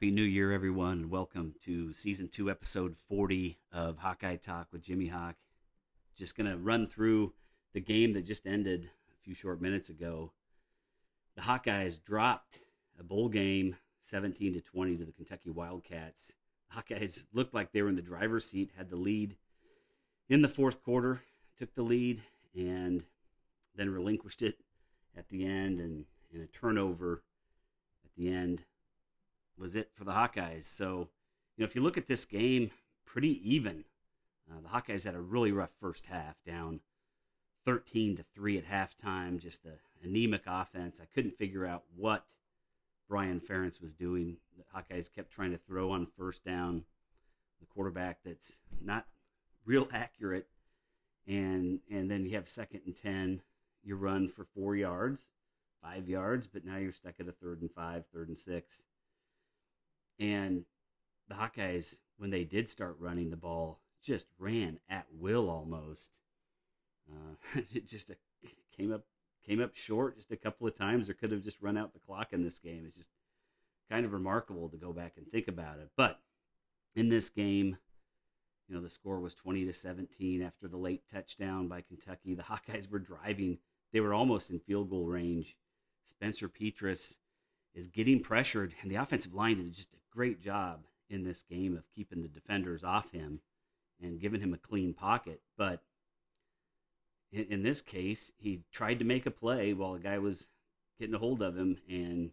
Happy New Year, everyone, welcome to season two, episode 40 of Hawkeye Talk with Jimmy Hawk. Just going to run through the game that just ended a few short minutes ago. The Hawkeyes dropped a bowl game 17 to 20 to the Kentucky Wildcats. The Hawkeyes looked like they were in the driver's seat, had the lead in the fourth quarter, took the lead, and then relinquished it at the end and in a turnover at the end was it for the Hawkeyes. So, you know, if you look at this game, pretty even. Uh, the Hawkeyes had a really rough first half, down 13 to 3 at halftime, just a anemic offense. I couldn't figure out what Brian Ferentz was doing. The Hawkeyes kept trying to throw on first down. The quarterback that's not real accurate. And and then you have second and 10, you run for 4 yards, 5 yards, but now you're stuck at a third and 5, third and 6 and the Hawkeyes, when they did start running the ball, just ran at will almost. Uh, it just a, came up came up short just a couple of times, or could have just run out the clock in this game. It's just kind of remarkable to go back and think about it. But in this game, you know, the score was 20 to 17 after the late touchdown by Kentucky. The Hawkeyes were driving; they were almost in field goal range. Spencer Petras is getting pressured, and the offensive line did just great job in this game of keeping the defenders off him and giving him a clean pocket. But in, in this case, he tried to make a play while a guy was getting a hold of him, and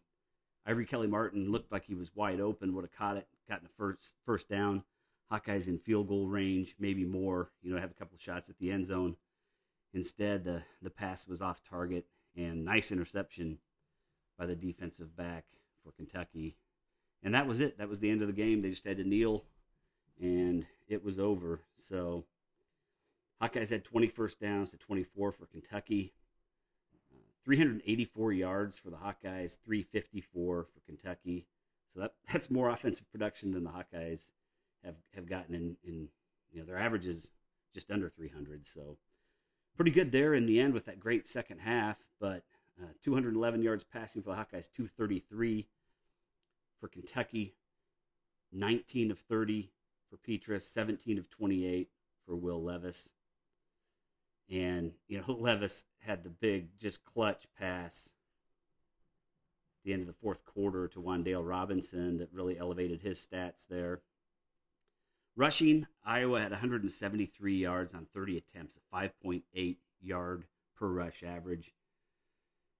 Ivory Kelly Martin looked like he was wide open, would have caught it, gotten the first first down. Hawkeyes in field goal range, maybe more. You know, have a couple shots at the end zone. Instead, the the pass was off target and nice interception by the defensive back for Kentucky. And that was it. That was the end of the game. They just had to kneel, and it was over. So Hawkeyes had 20 first downs to 24 for Kentucky. Uh, 384 yards for the Hawkeyes, 354 for Kentucky. So that, that's more offensive production than the Hawkeyes have, have gotten in, in, you know, their average is just under 300. So pretty good there in the end with that great second half. But uh, 211 yards passing for the Hawkeyes, 233 for Kentucky, 19 of 30 for Petras, 17 of 28 for Will Levis. And, you know, Levis had the big, just clutch pass at the end of the fourth quarter to Wan'Dale Robinson that really elevated his stats there. Rushing, Iowa had 173 yards on 30 attempts, a 5.8 yard per rush average.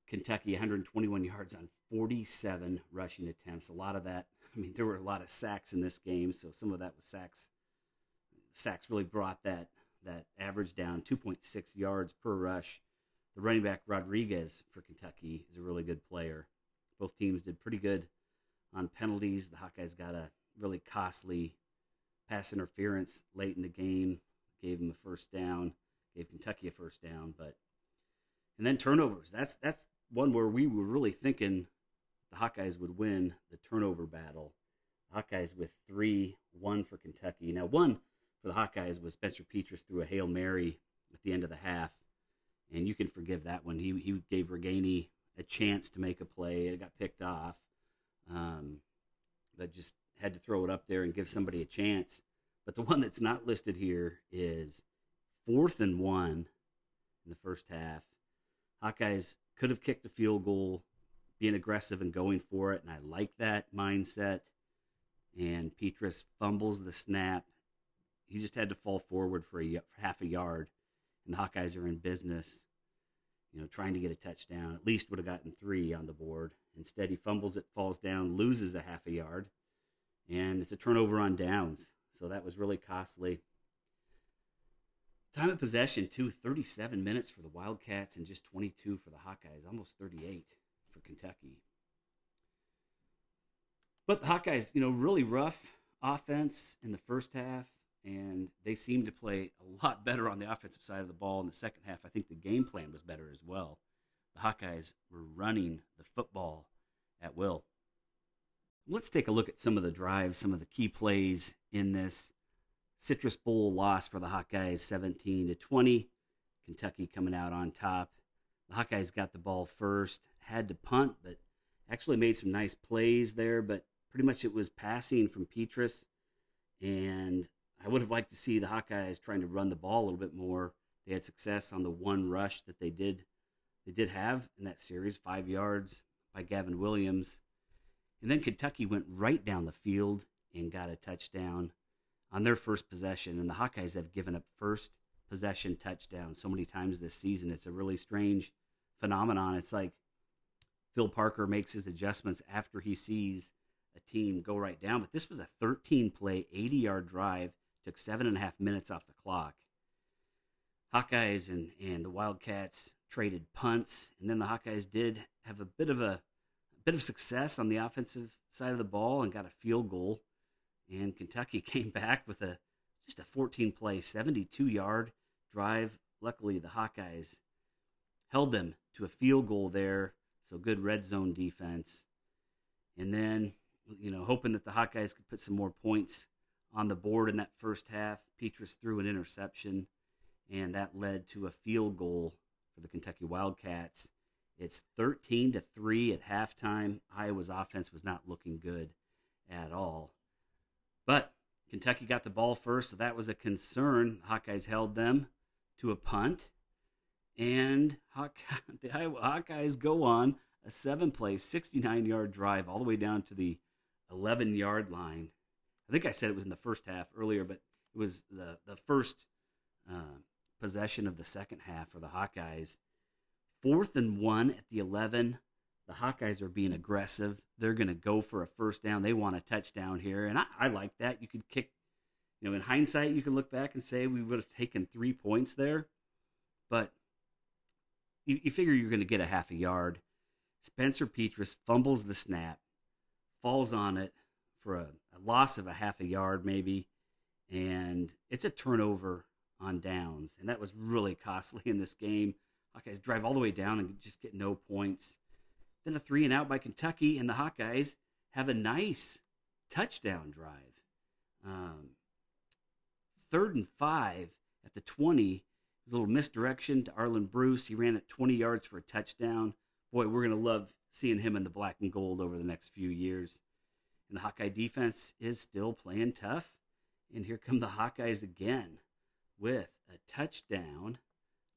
Kentucky 121 yards on 47 rushing attempts. A lot of that, I mean, there were a lot of sacks in this game, so some of that was sacks. Sacks really brought that that average down 2.6 yards per rush. The running back Rodriguez for Kentucky is a really good player. Both teams did pretty good on penalties. The Hawkeyes got a really costly pass interference late in the game, gave them a first down, gave Kentucky a first down, but and then turnovers. That's that's one where we were really thinking the Hawkeyes would win the turnover battle. The Hawkeyes with three, one for Kentucky. Now, one for the Hawkeyes was Spencer Petras threw a Hail Mary at the end of the half. And you can forgive that one. He, he gave Ragaini a chance to make a play. It got picked off. Um, but just had to throw it up there and give somebody a chance. But the one that's not listed here is fourth and one in the first half. Hawkeyes could have kicked a field goal, being aggressive and going for it, and I like that mindset. And Petras fumbles the snap. He just had to fall forward for, a, for half a yard, and the Hawkeyes are in business. You know, trying to get a touchdown. At least would have gotten three on the board. Instead, he fumbles it, falls down, loses a half a yard, and it's a turnover on downs. So that was really costly. Time of possession, too, 37 minutes for the Wildcats and just 22 for the Hawkeyes, almost 38 for Kentucky. But the Hawkeyes, you know, really rough offense in the first half, and they seemed to play a lot better on the offensive side of the ball in the second half. I think the game plan was better as well. The Hawkeyes were running the football at will. Let's take a look at some of the drives, some of the key plays in this. Citrus Bowl loss for the Hawkeyes 17 to 20. Kentucky coming out on top. The Hawkeyes got the ball first, had to punt, but actually made some nice plays there, but pretty much it was passing from Petras, and I would have liked to see the Hawkeyes trying to run the ball a little bit more. They had success on the one rush that they did they did have in that series, five yards by Gavin Williams. And then Kentucky went right down the field and got a touchdown on their first possession. And the Hawkeyes have given up first possession touchdown so many times this season. It's a really strange phenomenon. It's like Phil Parker makes his adjustments after he sees a team go right down. But this was a 13 play, 80 yard drive, took seven and a half minutes off the clock. Hawkeyes and, and the Wildcats traded punts, and then the Hawkeyes did have a bit of a, a bit of success on the offensive side of the ball and got a field goal. And Kentucky came back with a just a 14 play, 72 yard drive. Luckily, the Hawkeyes held them to a field goal there. So good red zone defense. And then, you know, hoping that the Hawkeyes could put some more points on the board in that first half, Petras threw an interception, and that led to a field goal for the Kentucky Wildcats. It's 13 to 3 at halftime. Iowa's offense was not looking good at all. But Kentucky got the ball first, so that was a concern. The Hawkeyes held them to a punt. And the Iowa Hawkeyes go on a seven play, 69 yard drive all the way down to the 11 yard line. I think I said it was in the first half earlier, but it was the, the first uh, possession of the second half for the Hawkeyes. Fourth and one at the 11. The Hawkeyes are being aggressive. They're going to go for a first down. They want a touchdown here. And I, I like that. You could kick, you know, in hindsight, you can look back and say we would have taken three points there. But you, you figure you're going to get a half a yard. Spencer Petras fumbles the snap, falls on it for a, a loss of a half a yard, maybe. And it's a turnover on downs, and that was really costly in this game. Hawkeyes drive all the way down and just get no points. Then a three and out by Kentucky, and the Hawkeyes have a nice touchdown drive. Um, third and five at the 20. A little misdirection to Arland Bruce. He ran it 20 yards for a touchdown. Boy, we're going to love seeing him in the black and gold over the next few years. And the Hawkeye defense is still playing tough. And here come the Hawkeyes again with a touchdown,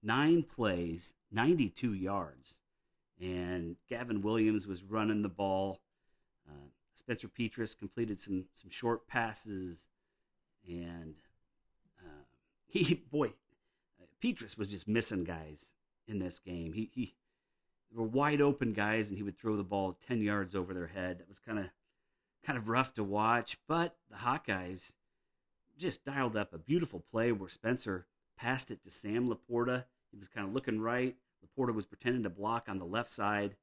nine plays, 92 yards. And Gavin Williams was running the ball. Uh, Spencer Petras completed some some short passes, and uh, he boy, Petras was just missing guys in this game. He he were wide open guys, and he would throw the ball ten yards over their head. That was kind of kind of rough to watch. But the Hawkeyes just dialed up a beautiful play where Spencer passed it to Sam LaPorta. He was kind of looking right. LaPorta was pretending to block on the left side,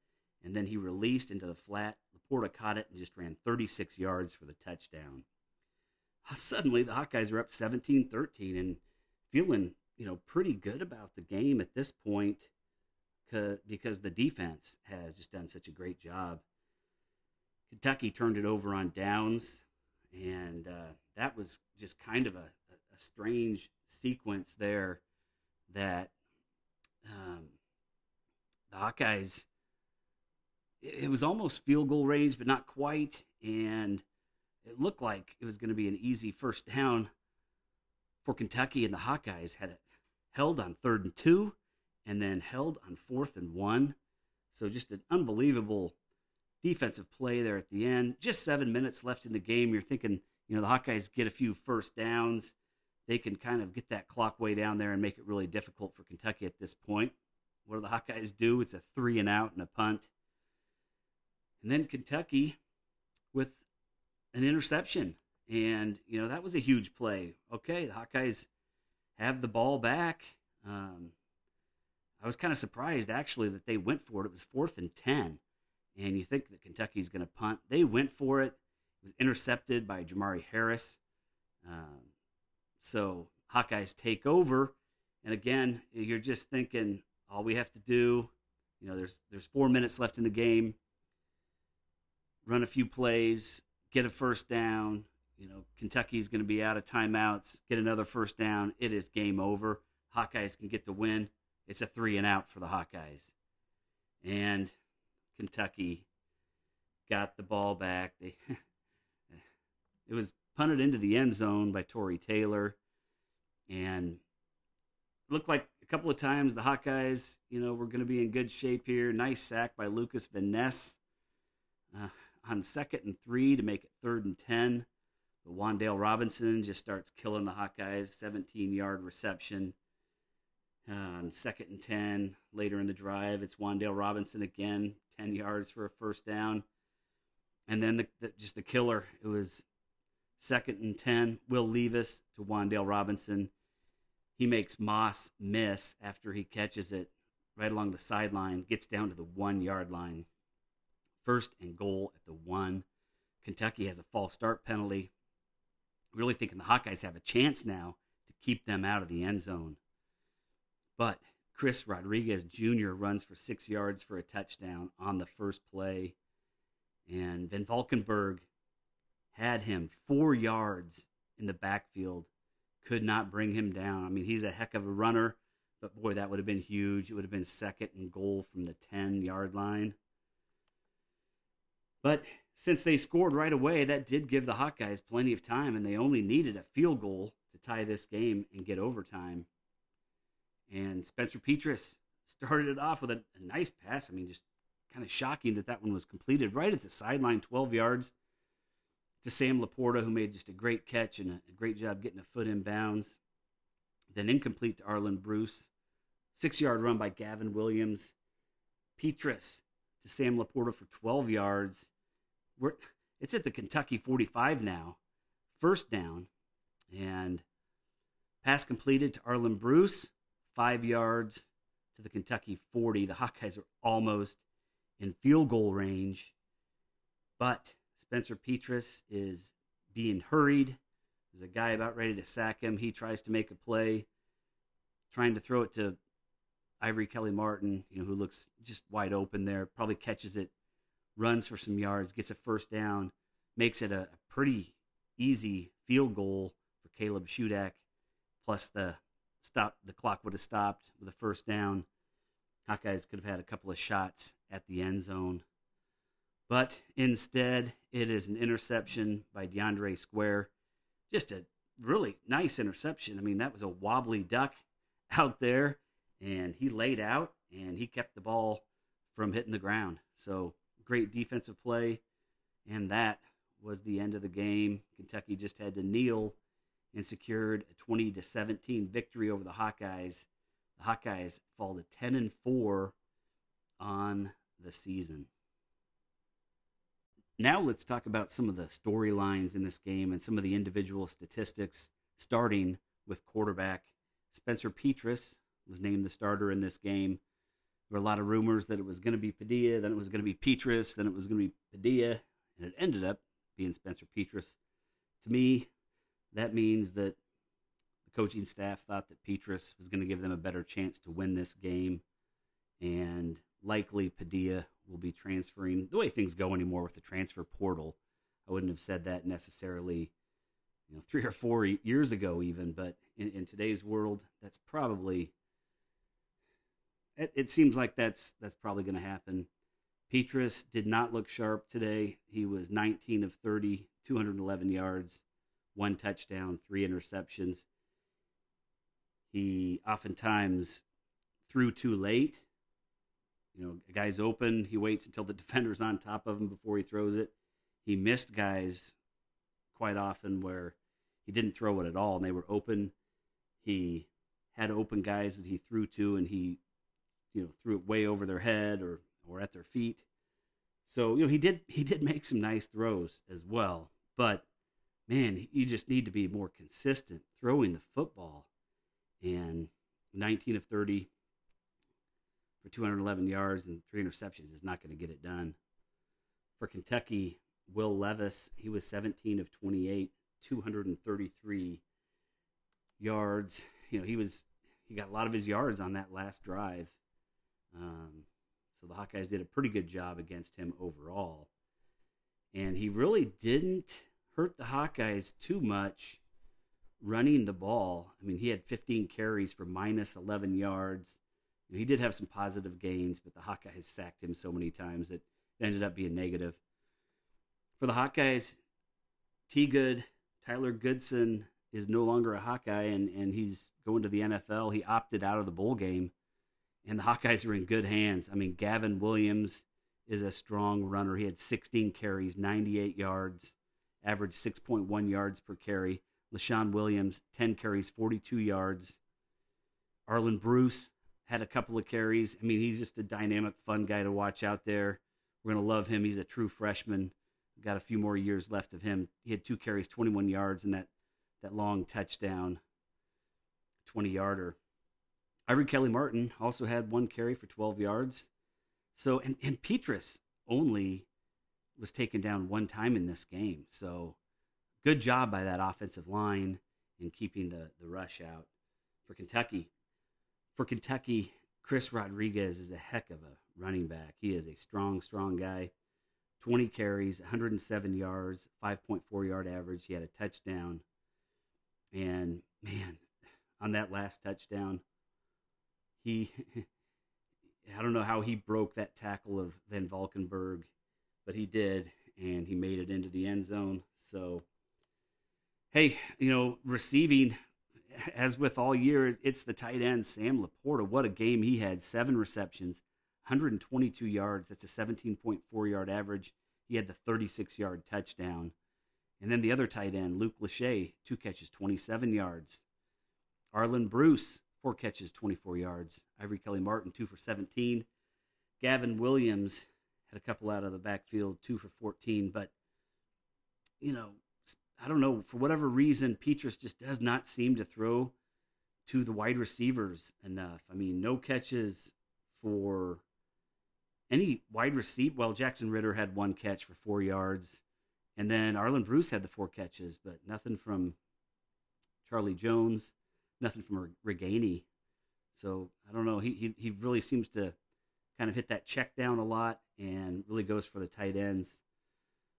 and then he released into the flat. LaPorta caught it and just ran 36 yards for the touchdown. Suddenly, the Hawkeyes are up 17 13 and feeling you know pretty good about the game at this point because the defense has just done such a great job. Kentucky turned it over on downs, and uh, that was just kind of a, a strange sequence there that um, the Hawkeyes, it, it was almost field goal range, but not quite. And it looked like it was going to be an easy first down for Kentucky, and the Hawkeyes had it held on third and two and then held on fourth and one. So just an unbelievable defensive play there at the end. Just seven minutes left in the game. You're thinking, you know, the Hawkeyes get a few first downs. They can kind of get that clock way down there and make it really difficult for Kentucky at this point. What do the Hawkeyes do? It's a three and out and a punt. And then Kentucky with an interception. And, you know, that was a huge play. Okay, the Hawkeyes have the ball back. Um, I was kind of surprised, actually, that they went for it. It was fourth and 10. And you think that Kentucky's going to punt. They went for it It was intercepted by Jermari Harris. Um, so Hawkeyes take over, and again, you're just thinking all we have to do. You know, there's there's four minutes left in the game. Run a few plays, get a first down. You know, Kentucky's going to be out of timeouts. Get another first down. It is game over. Hawkeyes can get the win. It's a three and out for the Hawkeyes, and Kentucky got the ball back. They It was punted into the end zone by Tory Taylor, and looked like a couple of times the Hawkeyes, you know, were going to be in good shape here. Nice sack by Lucas Van Ness uh, on second and three to make it third and ten. But Wan'Dale Robinson just starts killing the Hawkeyes. 17 yard reception uh, on second and 10. Later in the drive, it's Wan'Dale Robinson again, 10 yards for a first down. And then the, the, just the killer, it was second and 10. Will Levis to Wan'Dale Robinson. He makes Moss miss after he catches it right along the sideline, gets down to the one yard line. First and goal at the one. Kentucky has a false start penalty. Really thinking the Hawkeyes have a chance now to keep them out of the end zone. But Chris Rodriguez Jr. runs for six yards for a touchdown on the first play. And Van Valkenburg had him four yards in the backfield, could not bring him down. I mean, he's a heck of a runner, but boy, that would have been huge. It would have been second and goal from the 10 yard line. But since they scored right away, that did give the Hawkeyes plenty of time, and they only needed a field goal to tie this game and get overtime. And Spencer Petras started it off with a, a nice pass. I mean, just kind of shocking that that one was completed right at the sideline, 12 yards to Sam Laporta, who made just a great catch and a, great job getting a foot in bounds. Then incomplete to Arland Bruce. Six yard run by Gavin Williams. Petras to Sam Laporta for 12 yards. We're, it's at the Kentucky 45 now. First down. And pass completed to Arland Bruce five yards to the Kentucky 40. The Hawkeyes are almost in field goal range, but Spencer Petras is being hurried. There's a guy about ready to sack him. He tries to make a play, trying to throw it to Ivory Kelly Martin, you know, who looks just wide open there. Probably catches it, runs for some yards, gets a first down, makes it a, a pretty easy field goal for Caleb Shudak, plus the stop the clock would have stopped with a first down. Hawkeyes could have had a couple of shots at the end zone. But instead, it is an interception by DeAndre Square. Just a really nice interception. I mean, that was a wobbly duck out there, and he laid out and he kept the ball from hitting the ground. So great defensive play, and that was the end of the game. Kentucky just had to kneel and secured a 20 to 17 victory over the Hawkeyes. The Hawkeyes fall to 10 and 4 on the season. Now let's talk about some of the storylines in this game and some of the individual statistics, starting with quarterback Spencer Petras was named the starter in this game. There were a lot of rumors that it was going to be Padilla, then it was going to be Petras, then it was going to be Padilla, and it ended up being Spencer Petras. To me, that means that the coaching staff thought that Petras was going to give them a better chance to win this game, and likely Padilla will be transferring. The way things go anymore with the transfer portal, I wouldn't have said that necessarily, you know, three or four years ago even, but in, in today's world, that's probably. It, it seems like that's that's probably going to happen. Petras did not look sharp today. He was 19 of 30, 211 yards, one touchdown, three interceptions. He oftentimes threw too late. You know, a guy's open, he waits until the defender's on top of him before he throws it. He missed guys quite often where he didn't throw it at all and they were open. He had open guys that he threw to and he you know threw it way over their head or or at their feet. So, you know, he did he did make some nice throws as well, but man, you just need to be more consistent throwing the football. And 19 of 30 for 211 yards and three interceptions is not going to get it done. For Kentucky, Will Levis, he was 17 of 28, 233 yards. You know, he was he got a lot of his yards on that last drive. Um, so the Hawkeyes did a pretty good job against him overall. And he really didn't hurt the Hawkeyes too much running the ball. I mean, he had 15 carries for minus 11 yards. He did have some positive gains, but the Hawkeyes sacked him so many times that it ended up being negative. For the Hawkeyes, T. Good, Tyler Goodson is no longer a Hawkeye, and and he's going to the NFL. He opted out of the bowl game, and the Hawkeyes are in good hands. I mean, Gavin Williams is a strong runner. He had 16 carries, 98 yards, averaged 6.1 yards per carry. Leshon Williams, 10 carries, 42 yards. Arland Bruce had a couple of carries. I mean, he's just a dynamic, fun guy to watch out there. We're going to love him. He's a true freshman. Got a few more years left of him. He had two carries, 21 yards, and that, that long touchdown, 20 yarder. Ivory Kelly Martin also had one carry for 12 yards. So, and, and Petras only was taken down one time in this game. So, good job by that offensive line in keeping the, the rush out for Kentucky. For Kentucky, Chris Rodriguez is a heck of a running back. He is a strong, strong guy. 20 carries, 107 yards, 5.4 yard average. He had a touchdown. And man, on that last touchdown, he I don't know how he broke that tackle of Van Valkenburg, but he did, and he made it into the end zone. So, hey, you know, receiving, as with all year, it's the tight end, Sam LaPorta. What a game he had. Seven receptions, 122 yards. That's a 17.4 yard average. He had the 36 yard touchdown. And then the other tight end, Luke Lachey, two catches, 27 yards. Arland Bruce, four catches, 24 yards. Ivory Kelly Martin, two for 17. Gavin Williams had a couple out of the backfield, two for 14. But, you know, I don't know, for whatever reason, Petras just does not seem to throw to the wide receivers enough. I mean, no catches for any wide receiver. Well, Jackson Ritter had one catch for four yards. And then Arland Bruce had the four catches, but nothing from Charlie Jones nothing from Ragaini. So I don't know. He, he he really seems to kind of hit that check down a lot and really goes for the tight ends.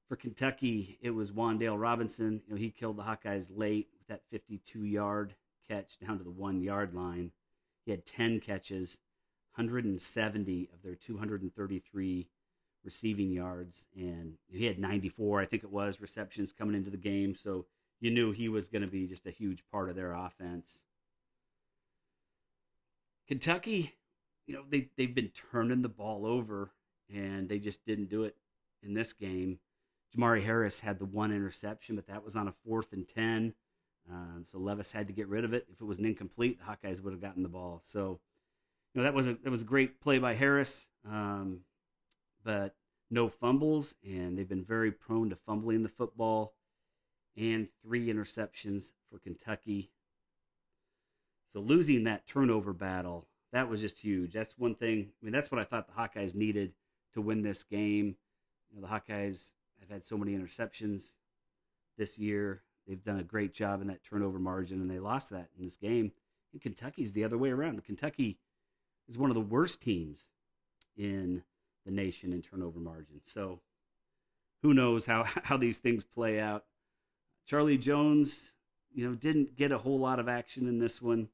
For Kentucky, it was Wan'Dale Robinson. You know, he killed the Hawkeyes late with that 52 yard catch down to the one yard line. He had 10 catches, 170 of their 233 receiving yards, and he had 94, I think it was, receptions coming into the game. So you knew he was going to be just a huge part of their offense. Kentucky, you know, they they've been turning the ball over, and they just didn't do it in this game. Jermari Harris had the one interception, but that was on a fourth and ten. Uh, so Levis had to get rid of it. If it was an incomplete, the Hawkeyes would have gotten the ball. So, you know, that was a that was a great play by Harris, um, but no fumbles, and they've been very prone to fumbling the football, and three interceptions for Kentucky. So losing that turnover battle, that was just huge. That's one thing. I mean, that's what I thought the Hawkeyes needed to win this game. You know, the Hawkeyes have had so many interceptions this year. They've done a great job in that turnover margin, and they lost that in this game. And Kentucky's the other way around. Kentucky is one of the worst teams in the nation in turnover margin. So who knows how, how these things play out. Charlie Jones, you know, didn't get a whole lot of action in this one.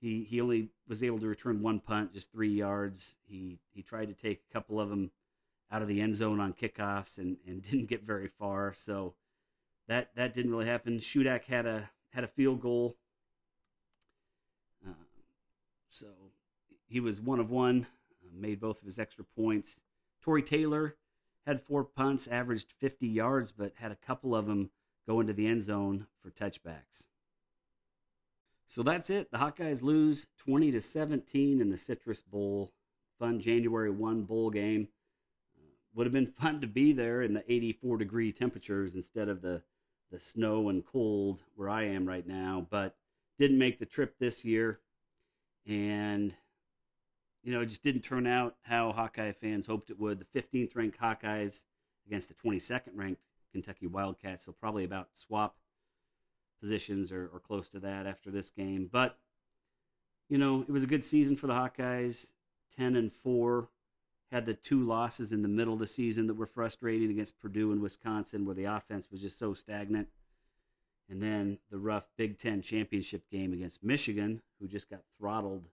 He he only was able to return one punt, just three yards. He he tried to take a couple of them out of the end zone on kickoffs and, and didn't get very far. So that that didn't really happen. Shudak had a had a field goal. Uh, so he was one of one, uh, made both of his extra points. Tory Taylor had four punts, averaged 50 yards, but had a couple of them go into the end zone for touchbacks. So that's it. The Hawkeyes lose 20 to 17 in the Citrus Bowl. Fun January 1 bowl game. Would have been fun to be there in the 84 degree temperatures instead of the, the snow and cold where I am right now, but didn't make the trip this year. And, you know, it just didn't turn out how Hawkeye fans hoped it would. The 15th ranked Hawkeyes against the 22nd ranked Kentucky Wildcats, so probably about swap positions or, or close to that after this game. But you know, it was a good season for the Hawkeyes. Ten and four. Had the two losses in the middle of the season that were frustrating against Purdue and Wisconsin, where the offense was just so stagnant. And then the rough Big Ten championship game against Michigan, who just got throttled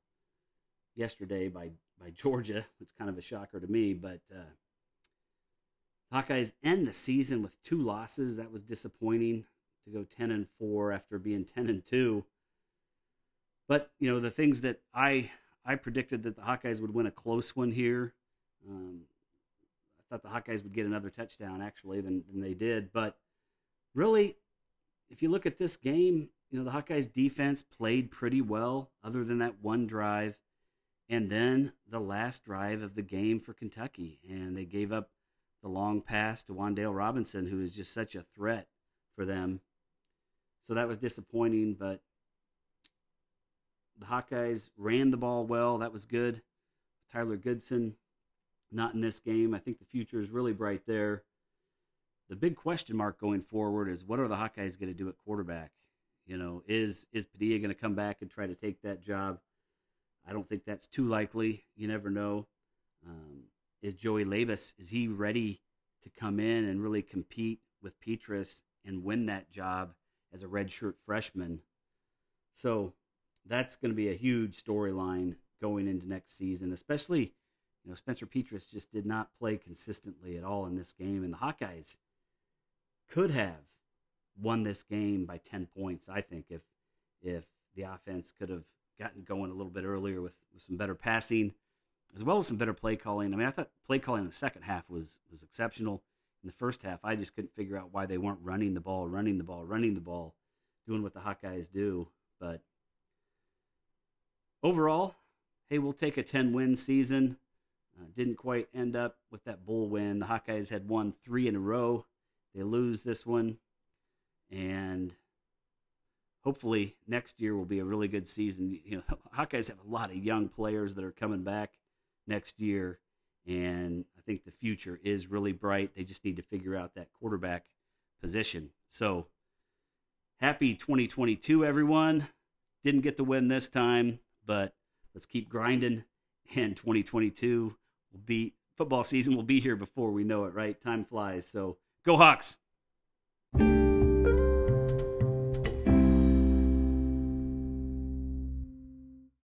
yesterday by by Georgia. It's kind of a shocker to me, but uh, Hawkeyes end the season with two losses. That was disappointing to go 10 and 4 after being 10 and 2. But, you know, the things that I I predicted that the Hawkeyes would win a close one here. Um, I thought the Hawkeyes would get another touchdown actually than, than they did, but really if you look at this game, you know, the Hawkeyes defense played pretty well other than that one drive and then the last drive of the game for Kentucky and they gave up the long pass to Wan'Dale Robinson who is just such a threat for them so that was disappointing, but the Hawkeyes ran the ball well. That was good. Tyler Goodson, not in this game. I think the future is really bright there. The big question mark going forward is what are the Hawkeyes going to do at quarterback? You know, is is Padilla going to come back and try to take that job? I don't think that's too likely. You never know. Um, is Joey Labas is he ready to come in and really compete with Petras and win that job as a redshirt freshman. So that's going to be a huge storyline going into next season, especially, you know, Spencer Petras just did not play consistently at all in this game, and the Hawkeyes could have won this game by 10 points, I think, if if the offense could have gotten going a little bit earlier with, with some better passing, as well as some better play calling. I mean, I thought play calling in the second half was was exceptional in the first half, I just couldn't figure out why they weren't running the ball, running the ball, running the ball, doing what the Hawkeyes do. But overall, hey, we'll take a 10 win season. Uh, didn't quite end up with that bull win. The Hawkeyes had won three in a row. They lose this one. And hopefully next year will be a really good season. You know, Hawkeyes have a lot of young players that are coming back next year. And I think the future is really bright. They just need to figure out that quarterback position. So happy 2022, everyone. Didn't get the win this time, but let's keep grinding. And 2022 will be football season will be here before we know it, right? Time flies. So go Hawks.